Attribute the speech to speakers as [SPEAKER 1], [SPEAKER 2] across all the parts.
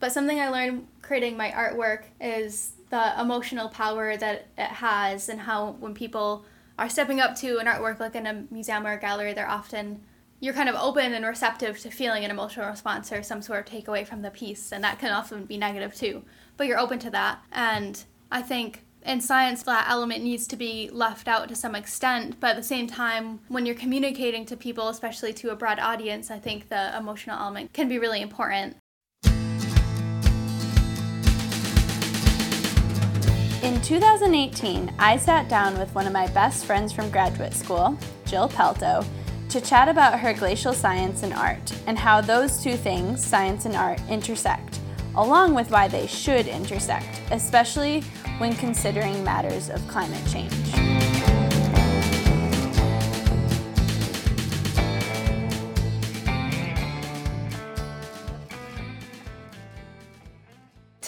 [SPEAKER 1] But something I learned creating my artwork is the emotional power that it has, and how when people are stepping up to an artwork like in a museum or a gallery, they're often you're kind of open and receptive to feeling an emotional response or some sort of takeaway from the piece, and that can often be negative too. But you're open to that, and I think in science that element needs to be left out to some extent but at the same time when you're communicating to people especially to a broad audience i think the emotional element can be really important
[SPEAKER 2] In 2018, I sat down with one of my best friends from graduate school, Jill Pelto, to chat about her glacial science and art and how those two things, science and art, intersect, along with why they should intersect, especially when considering matters of climate change.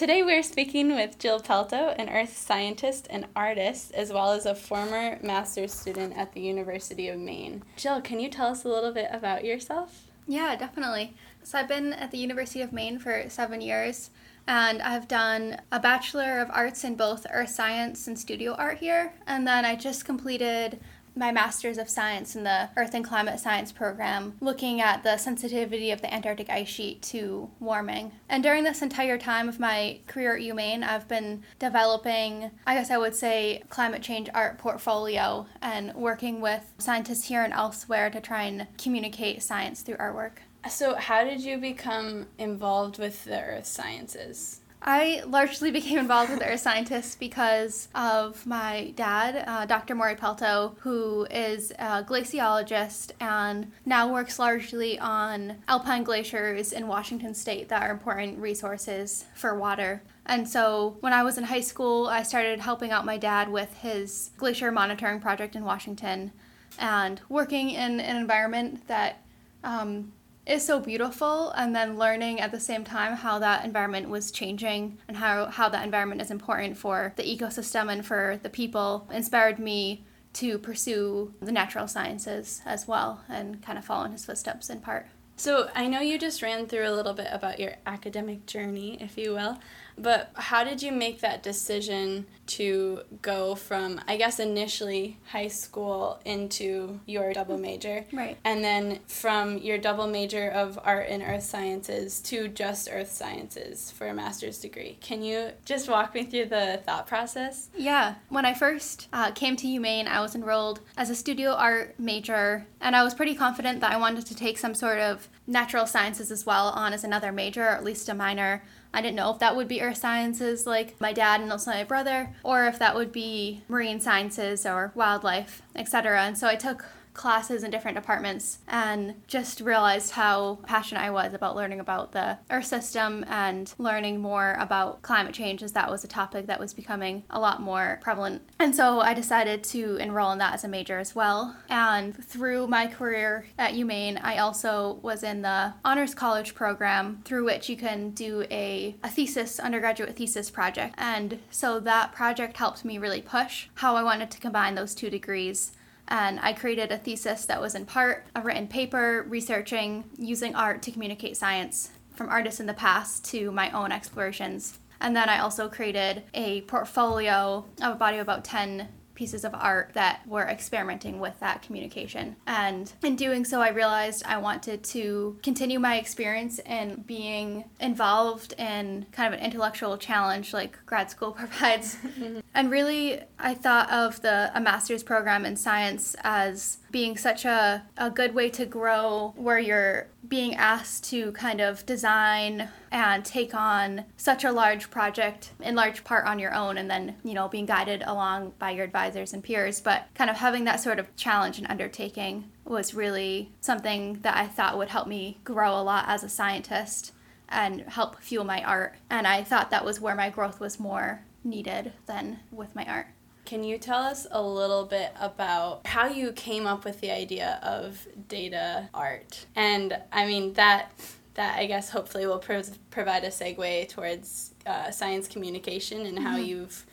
[SPEAKER 2] Today we're speaking with Jill Pelto, an earth scientist and artist, as well as a former master's student at the University of Maine. Jill, can you tell us a little bit about yourself?
[SPEAKER 1] Yeah, definitely. So I've been at the University of Maine for seven years, and I've done a Bachelor of Arts in both Earth Science and Studio Art here. And then I just completed my Master's of Science in the Earth and Climate Science program, looking at the sensitivity of the Antarctic ice sheet to warming. And during this entire time of my career at UMaine, I've been developing, I guess I would say, climate change art portfolio and working with scientists here and elsewhere to try and communicate science through artwork.
[SPEAKER 2] So, how did you become involved with the earth sciences?
[SPEAKER 1] I largely became involved with earth scientists because of my dad, uh, Dr. Mauri Pelto, who is a glaciologist and now works largely on alpine glaciers in Washington state that are important resources for water. And so when I was in high school, I started helping out my dad with his glacier monitoring project in Washington and working in an environment that um, is so beautiful and then learning at the same time how that environment was changing and how, how that environment is important for the ecosystem and for the people inspired me to pursue the natural sciences as well and kind of follow in his footsteps in part.
[SPEAKER 2] So I know you just ran through a little bit about your academic journey, if you will, but how did you make that decision to go from, I guess, initially high school into your double major?
[SPEAKER 1] Right.
[SPEAKER 2] And then from your double major of art and earth sciences to just earth sciences for a master's degree. Can you just walk me through the thought process?
[SPEAKER 1] Yeah. When I first uh, came to UMaine, I was enrolled as a studio art major, and I was pretty confident that I wanted to take some sort of natural sciences as well on as another major, or at least a minor. I didn't know if that would be earth sciences like my dad and also my brother, or if that would be marine sciences or wildlife, etc. And so I took classes in different departments and just realized how passionate I was about learning about the Earth system and learning more about climate change as that was a topic that was becoming a lot more prevalent. And so I decided to enroll in that as a major as well. And through my career at UMaine, I also was in the Honors College program through which you can do a, a thesis, undergraduate thesis project. And so that project helped me really push how I wanted to combine those two degrees and I created a thesis that was in part a written paper researching using art to communicate science from artists in the past to my own explorations. And then I also created a portfolio of a body of about 10 pieces of art that were experimenting with that communication. And in doing so, I realized I wanted to continue my experience in being involved in kind of an intellectual challenge like grad school provides. Mm-hmm. and really, I thought of the a master's program in science as being such a, a good way to grow where you're being asked to kind of design and take on such a large project in large part on your own and then you know being guided along by your advisors and peers. But kind of having that sort of challenge and undertaking was really something that i thought would help me grow a lot as a scientist and help fuel my art. And i thought that was where my growth was more needed than with my art
[SPEAKER 2] can you tell us a little bit about how you came up with the idea of data art? And I mean that that I guess hopefully will pro- provide a segue towards uh, science communication and how mm-hmm. you've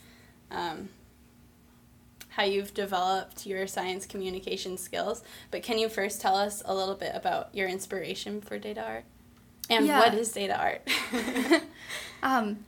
[SPEAKER 2] um, how you've developed your science communication skills. But can you first tell us a little bit about your inspiration for data art? And yeah. what is data art?
[SPEAKER 1] Um,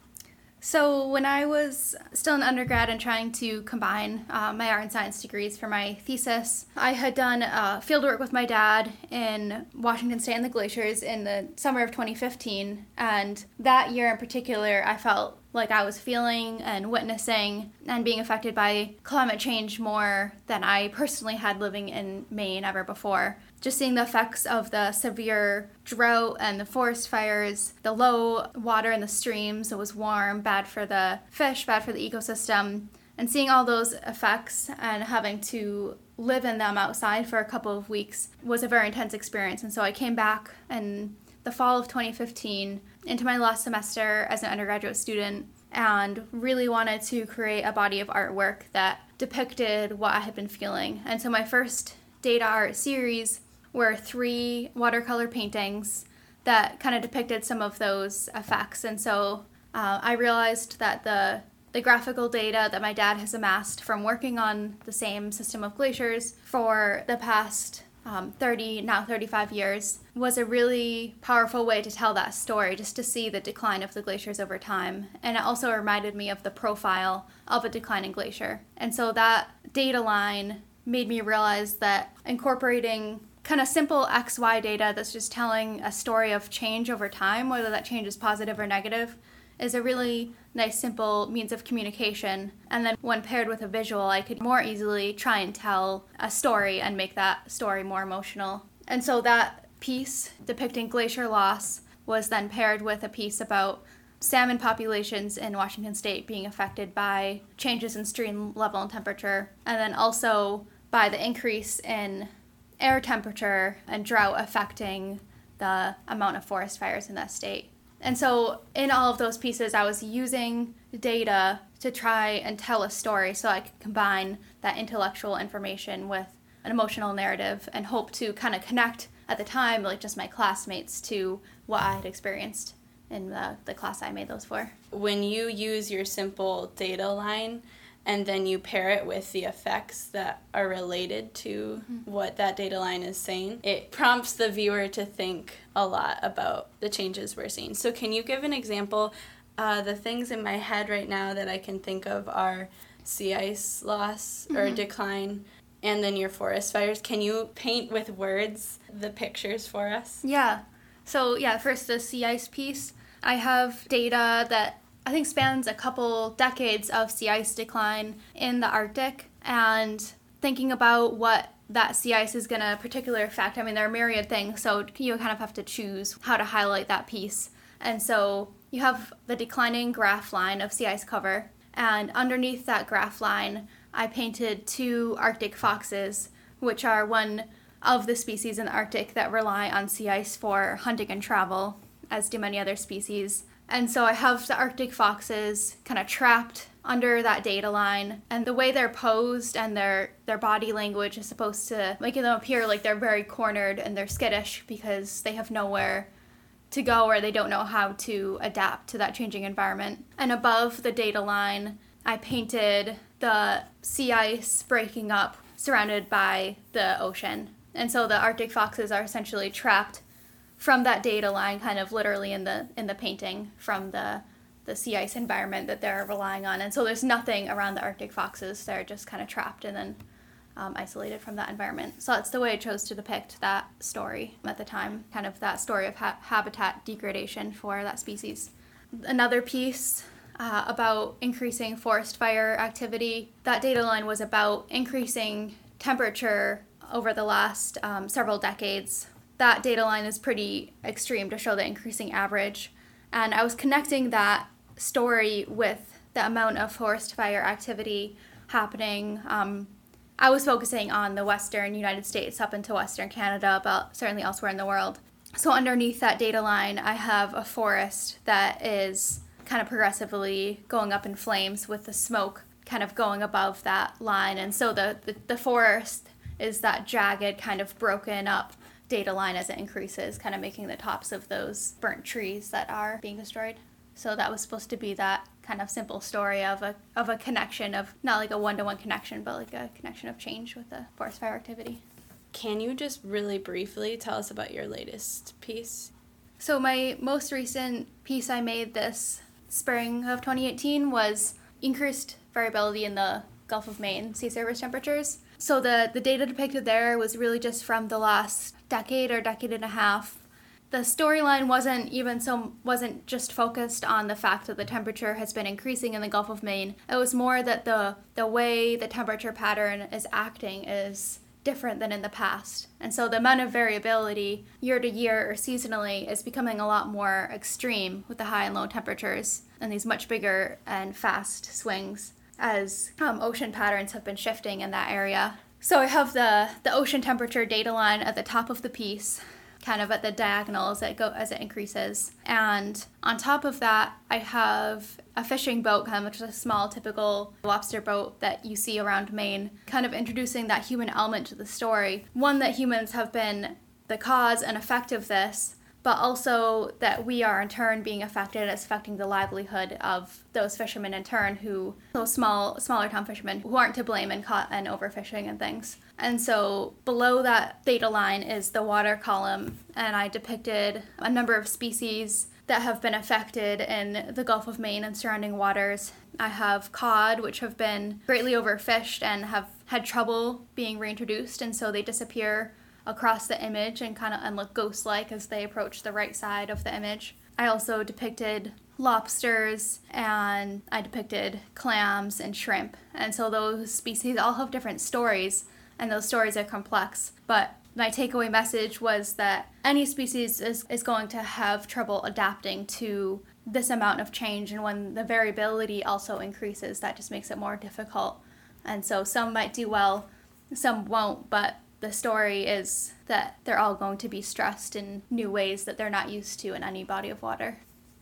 [SPEAKER 1] so when I was still an undergrad and trying to combine uh, my art and science degrees for my thesis, I had done uh, field work with my dad in Washington State and the glaciers in the summer of 2015. And that year in particular, I felt like I was feeling and witnessing and being affected by climate change more than I personally had living in Maine ever before. Just seeing the effects of the severe drought and the forest fires, the low water in the streams, it was warm, bad for the fish, bad for the ecosystem, and seeing all those effects and having to live in them outside for a couple of weeks was a very intense experience. And so I came back in the fall of 2015 into my last semester as an undergraduate student and really wanted to create a body of artwork that depicted what I had been feeling. And so my first data art series were three watercolor paintings that kind of depicted some of those effects. And so uh, I realized that the the graphical data that my dad has amassed from working on the same system of glaciers for the past um, 30, now 35 years, was a really powerful way to tell that story, just to see the decline of the glaciers over time. And it also reminded me of the profile of a declining glacier. And so that data line made me realize that incorporating kind of simple XY data that's just telling a story of change over time, whether that change is positive or negative, is a really nice, simple means of communication. And then when paired with a visual, I could more easily try and tell a story and make that story more emotional. And so that piece depicting glacier loss was then paired with a piece about salmon populations in Washington state being affected by changes in stream level and temperature, and then also by the increase in air temperature and drought affecting the amount of forest fires in that state. And so, in all of those pieces, I was using data to try and tell a story so I could combine that intellectual information with an emotional narrative and hope to kind of connect at the time, like just my classmates, to what I had experienced in the, the class I made those for.
[SPEAKER 2] When you use your simple data line, and then you pair it with the effects that are related to mm-hmm. what that data line is saying, it prompts the viewer to think a lot about the changes we're seeing. So, can you give an example? Uh, the things in my head right now that I can think of are sea ice loss mm-hmm. or decline, and then your forest fires. Can you paint with words the pictures for us?
[SPEAKER 1] Yeah. So, yeah, first the sea ice piece. I have data that I think spans a couple decades of sea ice decline in the Arctic and thinking about what that sea ice is going to particularly affect. I mean, there are myriad things, so you kind of have to choose how to highlight that piece. And so you have the declining graph line of sea ice cover, and underneath that graph line, I painted two Arctic foxes, which are one of the species in the Arctic that rely on sea ice for hunting and travel, as do many other species. And so I have the Arctic foxes kind of trapped under that data line and the way they're posed and their their body language is supposed to make them appear like they're very cornered and they're skittish because they have nowhere to go or they don't know how to adapt to that changing environment. And above the data line, I painted the sea ice breaking up surrounded by the ocean. And so the Arctic foxes are essentially trapped from that data line kind of literally in the in the painting from the the sea ice environment that they're relying on. And so there's nothing around the arctic foxes. They're just kind of trapped and then um, isolated from that environment. So that's the way i chose to depict that story at the time kind of that story of ha- habitat degradation for that species. Another piece uh, about increasing forest fire activity that data line was about increasing temperature over the last um, several decades that data line is pretty extreme to show the increasing average. And I was connecting that story with the amount of forest fire activity happening. Um, I was focusing on the western United States up into western Canada, but certainly elsewhere in the world. So, underneath that data line, I have a forest that is kind of progressively going up in flames with the smoke kind of going above that line. And so, the, the, the forest is that jagged, kind of broken up data line as it increases, kind of making the tops of those burnt trees that are being destroyed. So that was supposed to be that kind of simple story of a of a connection of not like a one to one connection, but like a connection of change with the forest fire activity.
[SPEAKER 2] Can you just really briefly tell us about your latest piece?
[SPEAKER 1] So my most recent piece I made this spring of 2018 was increased variability in the Gulf of Maine sea surface temperatures. So the, the data depicted there was really just from the last decade or decade and a half. The storyline wasn't even so wasn't just focused on the fact that the temperature has been increasing in the Gulf of Maine. It was more that the the way the temperature pattern is acting is different than in the past. And so the amount of variability year to year or seasonally is becoming a lot more extreme with the high and low temperatures and these much bigger and fast swings as um, ocean patterns have been shifting in that area. So I have the, the ocean temperature data line at the top of the piece, kind of at the diagonal as it go as it increases. And on top of that, I have a fishing boat, kind of which is a small typical lobster boat that you see around Maine, kind of introducing that human element to the story. One that humans have been the cause and effect of this, but also that we are in turn being affected it's affecting the livelihood of those fishermen in turn who those small smaller town fishermen who aren't to blame in caught and overfishing and things and so below that data line is the water column and i depicted a number of species that have been affected in the Gulf of Maine and surrounding waters. I have cod, which have been greatly overfished and have had trouble being reintroduced, and so they disappear across the image and kind of and look ghost like as they approach the right side of the image. I also depicted lobsters and I depicted clams and shrimp. And so those species all have different stories and those stories are complex. But my takeaway message was that any species is, is going to have trouble adapting to this amount of change and when the variability also increases that just makes it more difficult. And so some might do well, some won't, but the story is that they're all going to be stressed in new ways that they're not used to in any body of water.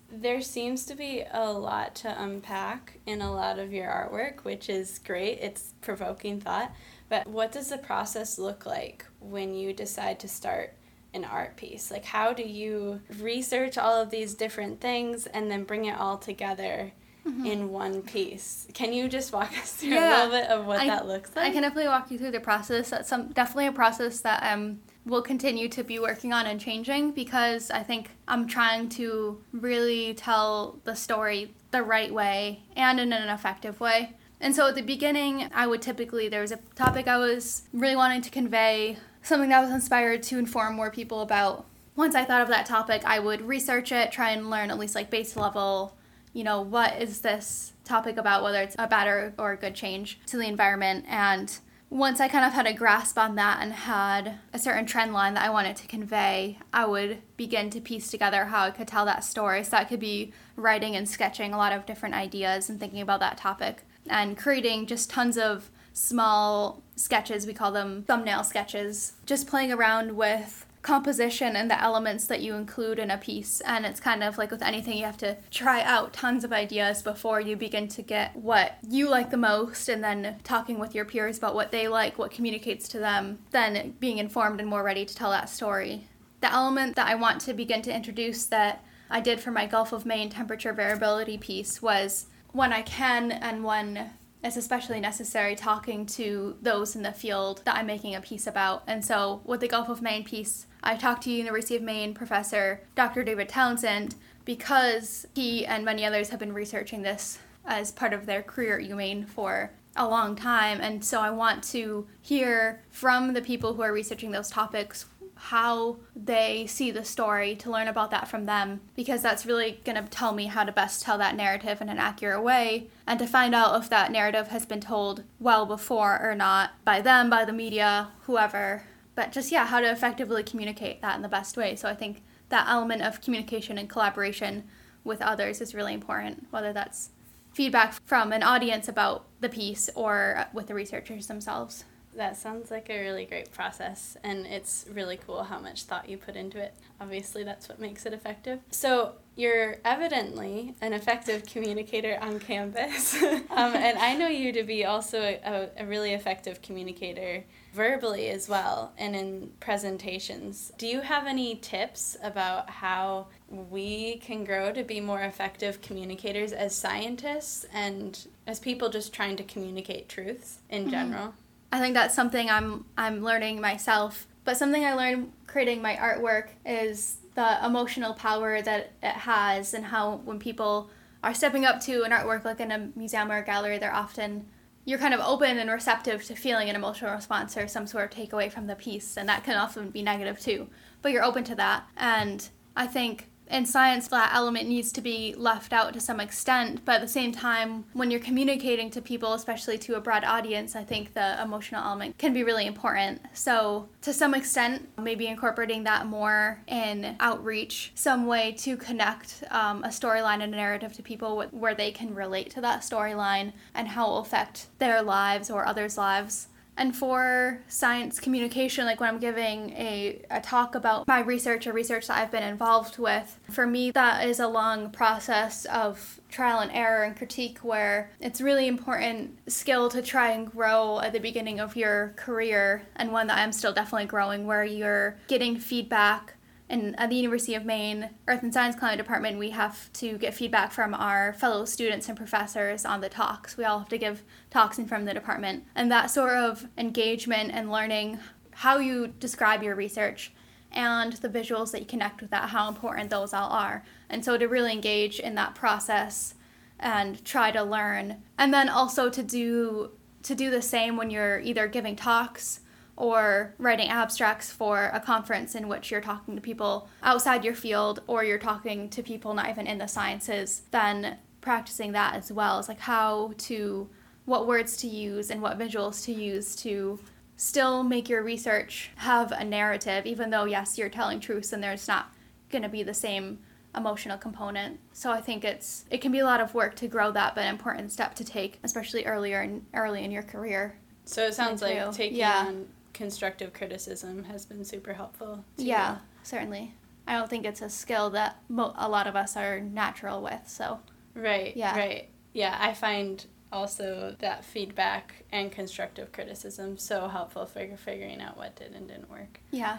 [SPEAKER 2] There seems to be a lot to unpack in a lot of your artwork, which is great. It's provoking thought. But what does the process look like when you decide to start an art piece? Like, how do you research all of these different things and then bring it all together mm-hmm. in one piece. Can you just walk us through yeah. a little bit of what I, that looks like?
[SPEAKER 1] I can definitely walk you through the process. That's some definitely a process that um will continue to be working on and changing because I think I'm trying to really tell the story the right way and in an effective way. And so at the beginning, I would typically, there was a topic I was really wanting to convey, something that was inspired to inform more people about. Once I thought of that topic, I would research it, try and learn at least like base level you know, what is this topic about, whether it's a bad or, or a good change to the environment. And once I kind of had a grasp on that and had a certain trend line that I wanted to convey, I would begin to piece together how I could tell that story. So that could be writing and sketching a lot of different ideas and thinking about that topic and creating just tons of small sketches. We call them thumbnail sketches. Just playing around with composition and the elements that you include in a piece. And it's kind of like with anything, you have to try out tons of ideas before you begin to get what you like the most, and then talking with your peers about what they like, what communicates to them, then being informed and more ready to tell that story. The element that I want to begin to introduce that I did for my Gulf of Maine temperature variability piece was when I can and when it's especially necessary talking to those in the field that I'm making a piece about. And so, with the Gulf of Maine piece, I talked to University of Maine professor Dr. David Townsend because he and many others have been researching this as part of their career at UMaine for a long time. And so I want to hear from the people who are researching those topics how they see the story to learn about that from them because that's really going to tell me how to best tell that narrative in an accurate way and to find out if that narrative has been told well before or not by them, by the media, whoever but just yeah how to effectively communicate that in the best way so i think that element of communication and collaboration with others is really important whether that's feedback from an audience about the piece or with the researchers themselves
[SPEAKER 2] that sounds like a really great process, and it's really cool how much thought you put into it. Obviously, that's what makes it effective. So, you're evidently an effective communicator on campus, um, and I know you to be also a, a really effective communicator verbally as well and in presentations. Do you have any tips about how we can grow to be more effective communicators as scientists and as people just trying to communicate truths in mm-hmm. general?
[SPEAKER 1] I think that's something I'm I'm learning myself. But something I learned creating my artwork is the emotional power that it has and how when people are stepping up to an artwork like in a museum or a gallery, they're often you're kind of open and receptive to feeling an emotional response or some sort of takeaway from the piece, and that can often be negative too. But you're open to that, and I think in science that element needs to be left out to some extent but at the same time when you're communicating to people especially to a broad audience i think the emotional element can be really important. So to some extent maybe incorporating that more in outreach some way to connect um, a storyline and a narrative to people where they can relate to that storyline and how it will affect their lives or others lives and for science communication, like when I'm giving a, a talk about my research or research that I've been involved with, for me, that is a long process of trial and error and critique where it's really important skill to try and grow at the beginning of your career and one that I'm still definitely growing where you're getting feedback and at the University of Maine Earth and Science Climate Department, we have to get feedback from our fellow students and professors on the talks. We all have to give talks in from the department. And that sort of engagement and learning how you describe your research and the visuals that you connect with that, how important those all are. And so to really engage in that process and try to learn. And then also to do to do the same when you're either giving talks or writing abstracts for a conference in which you're talking to people outside your field or you're talking to people not even in the sciences, then practicing that as well is like how to what words to use and what visuals to use to still make your research have a narrative even though yes you're telling truths and there's not going to be the same emotional component. So i think it's it can be a lot of work to grow that but an important step to take especially earlier and early in your career.
[SPEAKER 2] So it sounds like taking yeah. on constructive criticism has been super helpful.
[SPEAKER 1] yeah, you. certainly. I don't think it's a skill that mo- a lot of us are natural with. So.
[SPEAKER 2] Right. Yeah. Right. Yeah, I find also that feedback and constructive criticism so helpful for figuring out what did and didn't work.
[SPEAKER 1] Yeah.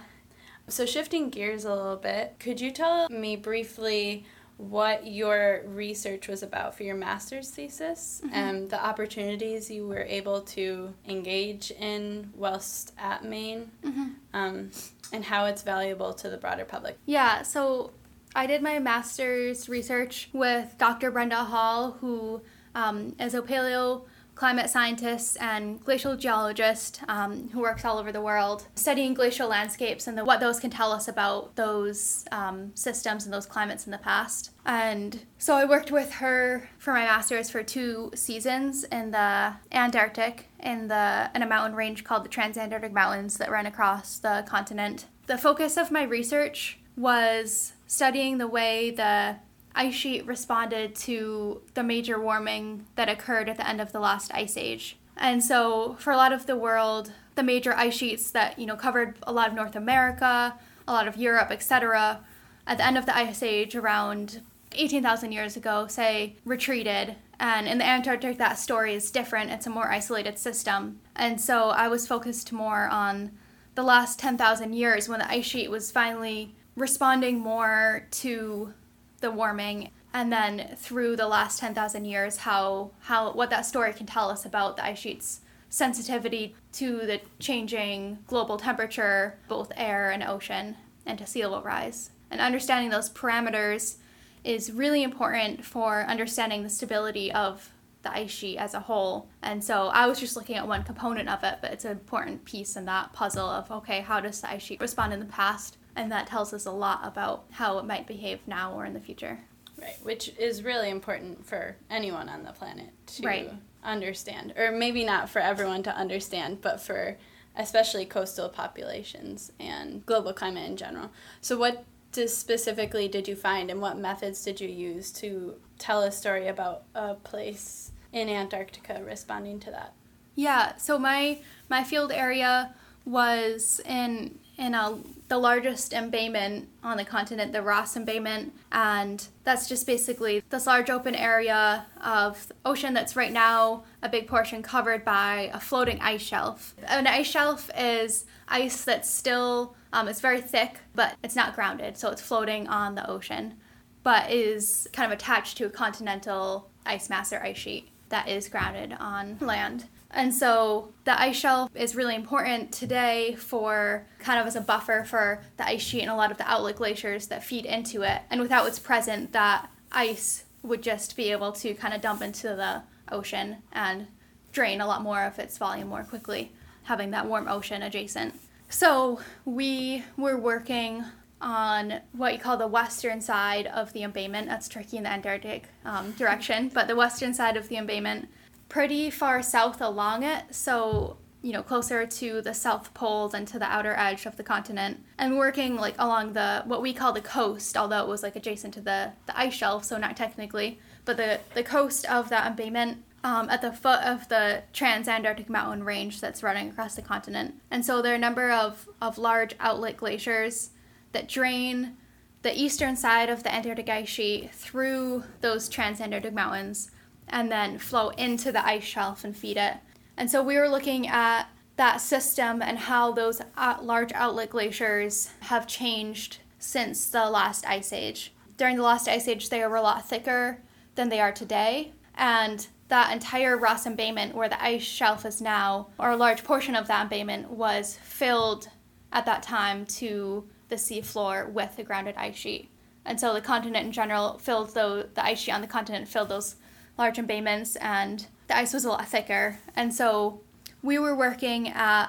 [SPEAKER 2] So shifting gears a little bit, could you tell me briefly what your research was about for your master's thesis mm-hmm. and the opportunities you were able to engage in whilst at Maine mm-hmm. um, and how it's valuable to the broader public.
[SPEAKER 1] Yeah, so I did my master's research with Dr. Brenda Hall, who um, is a paleo climate scientist and glacial geologist um, who works all over the world studying glacial landscapes and the, what those can tell us about those um, systems and those climates in the past. And so I worked with her for my master's for two seasons in the Antarctic in the in a mountain range called the Transantarctic Mountains that run across the continent. The focus of my research was studying the way the ice sheet responded to the major warming that occurred at the end of the last ice age. And so, for a lot of the world, the major ice sheets that you know covered a lot of North America, a lot of Europe, etc., at the end of the ice age, around 18,000 years ago, say, retreated. And in the Antarctic, that story is different. It's a more isolated system. And so, I was focused more on the last 10,000 years when the ice sheet was finally responding more to the warming and then through the last 10,000 years how how what that story can tell us about the ice sheets sensitivity to the changing global temperature both air and ocean and to sea level rise and understanding those parameters is really important for understanding the stability of the ice sheet as a whole. And so I was just looking at one component of it, but it's an important piece in that puzzle of okay, how does the ice sheet respond in the past? And that tells us a lot about how it might behave now or in the future.
[SPEAKER 2] Right, which is really important for anyone on the planet to right. understand, or maybe not for everyone to understand, but for especially coastal populations and global climate in general. So, what specifically did you find, and what methods did you use to tell a story about a place in Antarctica responding to that?
[SPEAKER 1] Yeah, so my my field area was in in a the largest embayment on the continent, the Ross Embayment, and that's just basically this large open area of ocean that's right now a big portion covered by a floating ice shelf. An ice shelf is ice that's still um, it's very thick, but it's not grounded, so it's floating on the ocean, but is kind of attached to a continental ice mass or ice sheet that is grounded on land. And so the ice shelf is really important today for kind of as a buffer for the ice sheet and a lot of the outlet glaciers that feed into it. And without its present, that ice would just be able to kind of dump into the ocean and drain a lot more of its volume more quickly, having that warm ocean adjacent. So we were working on what you call the western side of the embayment. That's tricky in the Antarctic um, direction, but the western side of the embayment, pretty far south along it. So you know closer to the south pole than to the outer edge of the continent and working like along the what we call the coast although it was like adjacent to the the ice shelf so not technically but the the coast of that embayment um, at the foot of the Transantarctic mountain range that's running across the continent. And so there are a number of, of large outlet glaciers that drain the eastern side of the Antarctic ice sheet through those Transantarctic mountains and then flow into the ice shelf and feed it. And so we were looking at that system and how those large outlet glaciers have changed since the last ice age. During the last ice age, they were a lot thicker than they are today. And that entire Ross embayment, where the ice shelf is now, or a large portion of that embayment, was filled at that time to the seafloor with the grounded ice sheet. And so the continent in general filled the, the ice sheet on the continent filled those large embayments, and the ice was a lot thicker. And so we were working at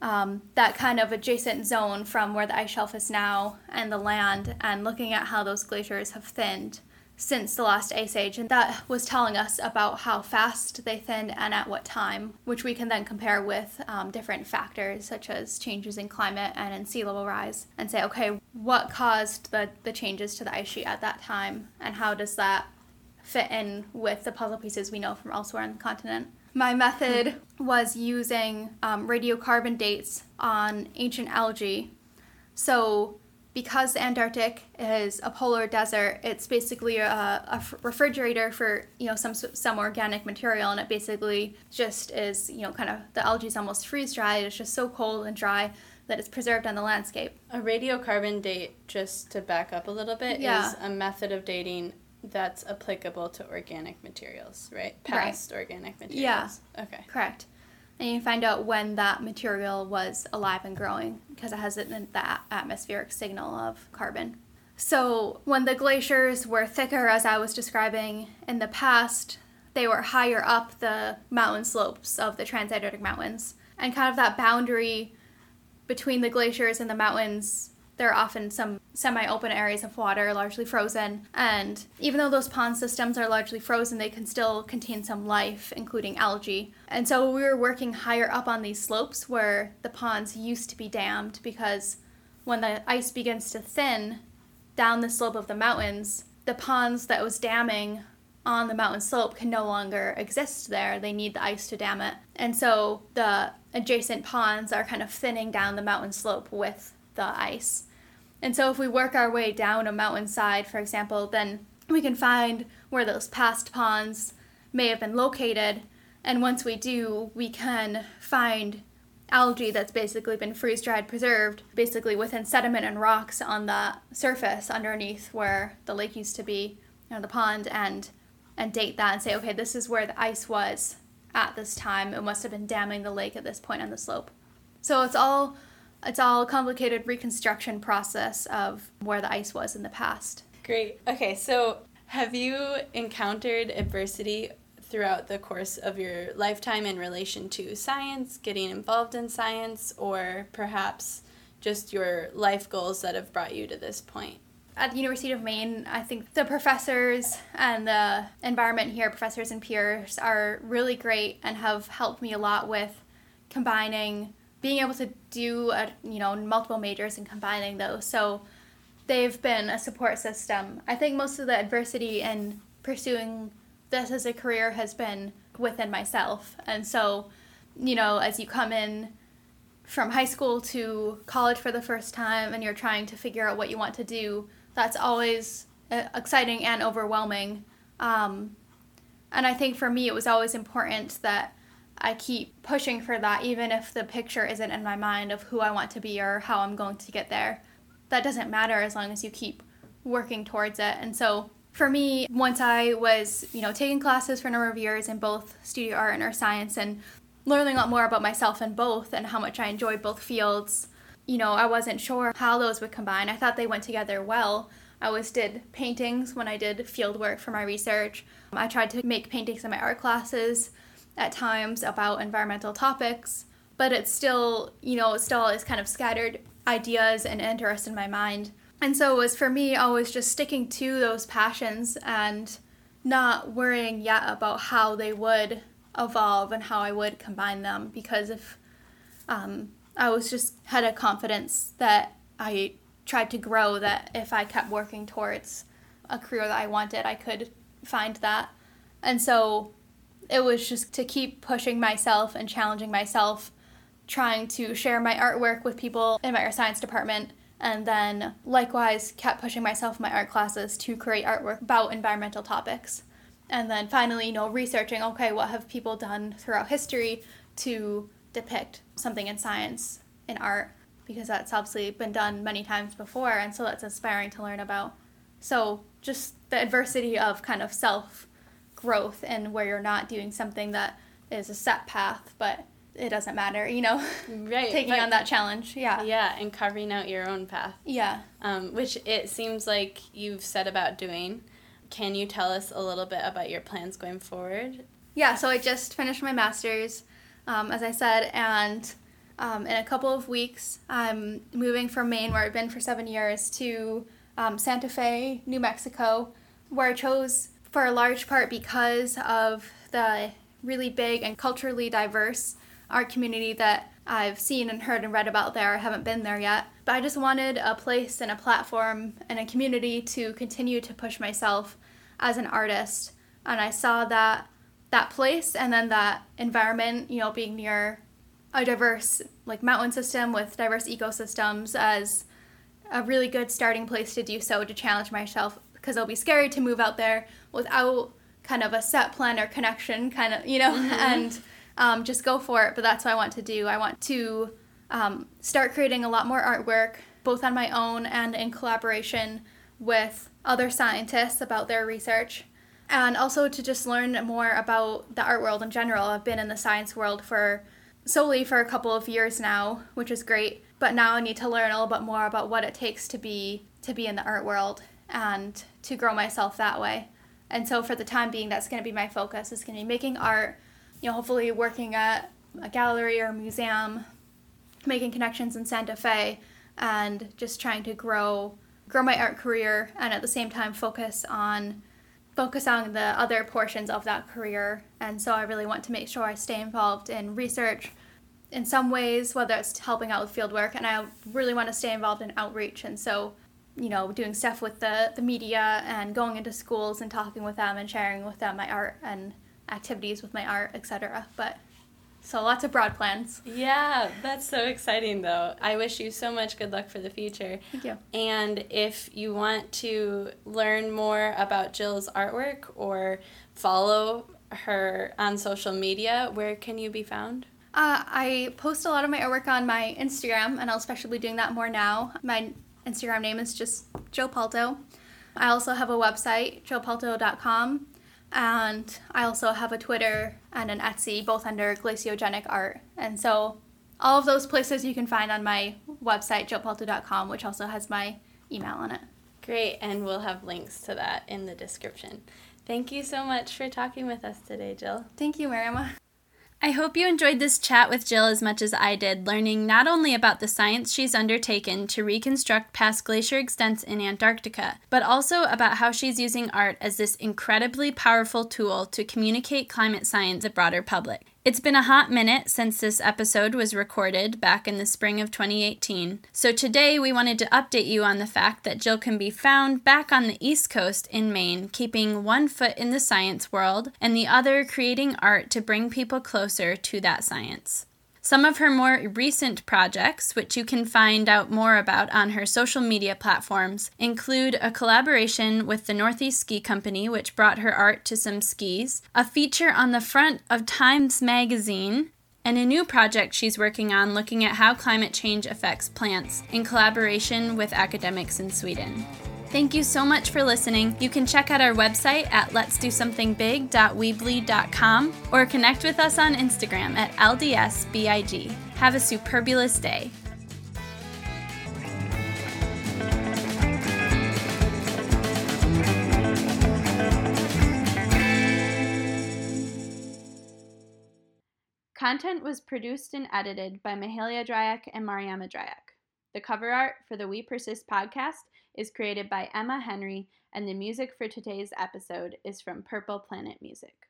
[SPEAKER 1] um, that kind of adjacent zone from where the ice shelf is now and the land, and looking at how those glaciers have thinned since the last ice age, and that was telling us about how fast they thinned and at what time, which we can then compare with um, different factors such as changes in climate and in sea level rise, and say, okay, what caused the, the changes to the ice sheet at that time, and how does that fit in with the puzzle pieces we know from elsewhere on the continent? My method was using um, radiocarbon dates on ancient algae. So because the Antarctic is a polar desert, it's basically a, a, refrigerator for you know some some organic material, and it basically just is you know kind of the algae is almost freeze dried. It's just so cold and dry that it's preserved on the landscape.
[SPEAKER 2] A radiocarbon date, just to back up a little bit, yeah. is a method of dating that's applicable to organic materials, right? Past right. organic materials.
[SPEAKER 1] Yeah. Okay. Correct and you find out when that material was alive and growing because it has that atmospheric signal of carbon. So, when the glaciers were thicker, as I was describing in the past, they were higher up the mountain slopes of the Transantarctic Mountains. And kind of that boundary between the glaciers and the mountains there are often some semi open areas of water, largely frozen. And even though those pond systems are largely frozen, they can still contain some life, including algae. And so we were working higher up on these slopes where the ponds used to be dammed because when the ice begins to thin down the slope of the mountains, the ponds that was damming on the mountain slope can no longer exist there. They need the ice to dam it. And so the adjacent ponds are kind of thinning down the mountain slope with the ice. And so if we work our way down a mountainside, for example, then we can find where those past ponds may have been located. And once we do, we can find algae that's basically been freeze dried, preserved, basically within sediment and rocks on the surface underneath where the lake used to be, you know, the pond, and and date that and say, okay, this is where the ice was at this time. It must have been damming the lake at this point on the slope. So it's all it's all a complicated reconstruction process of where the ice was in the past.
[SPEAKER 2] Great. Okay, so have you encountered adversity throughout the course of your lifetime in relation to science, getting involved in science, or perhaps just your life goals that have brought you to this point?
[SPEAKER 1] At the University of Maine, I think the professors and the environment here, professors and peers, are really great and have helped me a lot with combining being able to do a, you know multiple majors and combining those. So they've been a support system. I think most of the adversity in pursuing this as a career has been within myself. And so you know as you come in from high school to college for the first time and you're trying to figure out what you want to do that's always uh, exciting and overwhelming. Um, and i think for me it was always important that I keep pushing for that, even if the picture isn't in my mind of who I want to be or how I'm going to get there. That doesn't matter as long as you keep working towards it. And so for me, once I was, you know, taking classes for a number of years in both studio art and earth science and learning a lot more about myself in both and how much I enjoyed both fields, you know, I wasn't sure how those would combine. I thought they went together well, I always did paintings when I did field work for my research. I tried to make paintings in my art classes at times about environmental topics, but it's still, you know, still is kind of scattered ideas and interest in my mind. And so it was for me always just sticking to those passions and not worrying yet about how they would evolve and how I would combine them because if um, I was just had a confidence that I tried to grow that if I kept working towards a career that I wanted, I could find that. And so it was just to keep pushing myself and challenging myself, trying to share my artwork with people in my art science department, and then likewise kept pushing myself in my art classes to create artwork about environmental topics. And then finally, you know, researching okay, what have people done throughout history to depict something in science in art because that's obviously been done many times before and so that's inspiring to learn about. So just the adversity of kind of self growth and where you're not doing something that is a set path, but it doesn't matter, you know.
[SPEAKER 2] Right.
[SPEAKER 1] Taking on that challenge. Yeah.
[SPEAKER 2] Yeah, and carving out your own path.
[SPEAKER 1] Yeah.
[SPEAKER 2] Um, which it seems like you've set about doing. Can you tell us a little bit about your plans going forward?
[SPEAKER 1] Yeah, so I just finished my master's, um, as I said, and um, in a couple of weeks, I'm moving from Maine, where I've been for seven years, to um, Santa Fe, New Mexico, where I chose for a large part because of the really big and culturally diverse art community that I've seen and heard and read about there. I haven't been there yet. But I just wanted a place and a platform and a community to continue to push myself as an artist. And I saw that that place and then that environment, you know, being near a diverse like mountain system with diverse ecosystems as a really good starting place to do so to challenge myself because it'll be scary to move out there without kind of a set plan or connection kind of you know mm-hmm. and um, just go for it but that's what i want to do i want to um, start creating a lot more artwork both on my own and in collaboration with other scientists about their research and also to just learn more about the art world in general i've been in the science world for solely for a couple of years now, which is great. But now I need to learn a little bit more about what it takes to be to be in the art world and to grow myself that way. And so for the time being, that's going to be my focus. Is going to be making art. You know, hopefully working at a gallery or museum, making connections in Santa Fe, and just trying to grow grow my art career and at the same time focus on focus on the other portions of that career. And so I really want to make sure I stay involved in research in some ways, whether it's helping out with field work, and I really want to stay involved in outreach. And so, you know, doing stuff with the, the media and going into schools and talking with them and sharing with them my art and activities with my art, etc. But so lots of broad plans.
[SPEAKER 2] Yeah, that's so exciting though. I wish you so much good luck for the future.
[SPEAKER 1] Thank you.
[SPEAKER 2] And if you want to learn more about Jill's artwork or follow her on social media, where can you be found?
[SPEAKER 1] Uh, I post a lot of my artwork on my Instagram, and I'll especially be doing that more now. My Instagram name is just Jill Pelto. I also have a website, jillpelto.com. And I also have a Twitter and an Etsy, both under Glaciogenic Art. And so all of those places you can find on my website, jillpelto.com, which also has my email on it.
[SPEAKER 2] Great, and we'll have links to that in the description. Thank you so much for talking with us today, Jill.
[SPEAKER 1] Thank you, Miriam.
[SPEAKER 2] I hope you enjoyed this chat with Jill as much as I did, learning not only about the science she's undertaken to reconstruct past glacier extents in Antarctica, but also about how she's using art as this incredibly powerful tool to communicate climate science to the broader public. It's been a hot minute since this episode was recorded back in the spring of 2018, so today we wanted to update you on the fact that Jill can be found back on the East Coast in Maine, keeping one foot in the science world and the other creating art to bring people closer to that science. Some of her more recent projects, which you can find out more about on her social media platforms, include a collaboration with the Northeast Ski Company, which brought her art to some skis, a feature on the front of Times Magazine, and a new project she's working on looking at how climate change affects plants in collaboration with academics in Sweden. Thank you so much for listening. You can check out our website at letsdosomethingbig.weebly.com or connect with us on Instagram at LDSBIG. Have a superbulous day. Content was produced and edited by Mahalia Dryak and Mariama Dryak. The cover art for the We Persist podcast is created by Emma Henry, and the music for today's episode is from Purple Planet Music.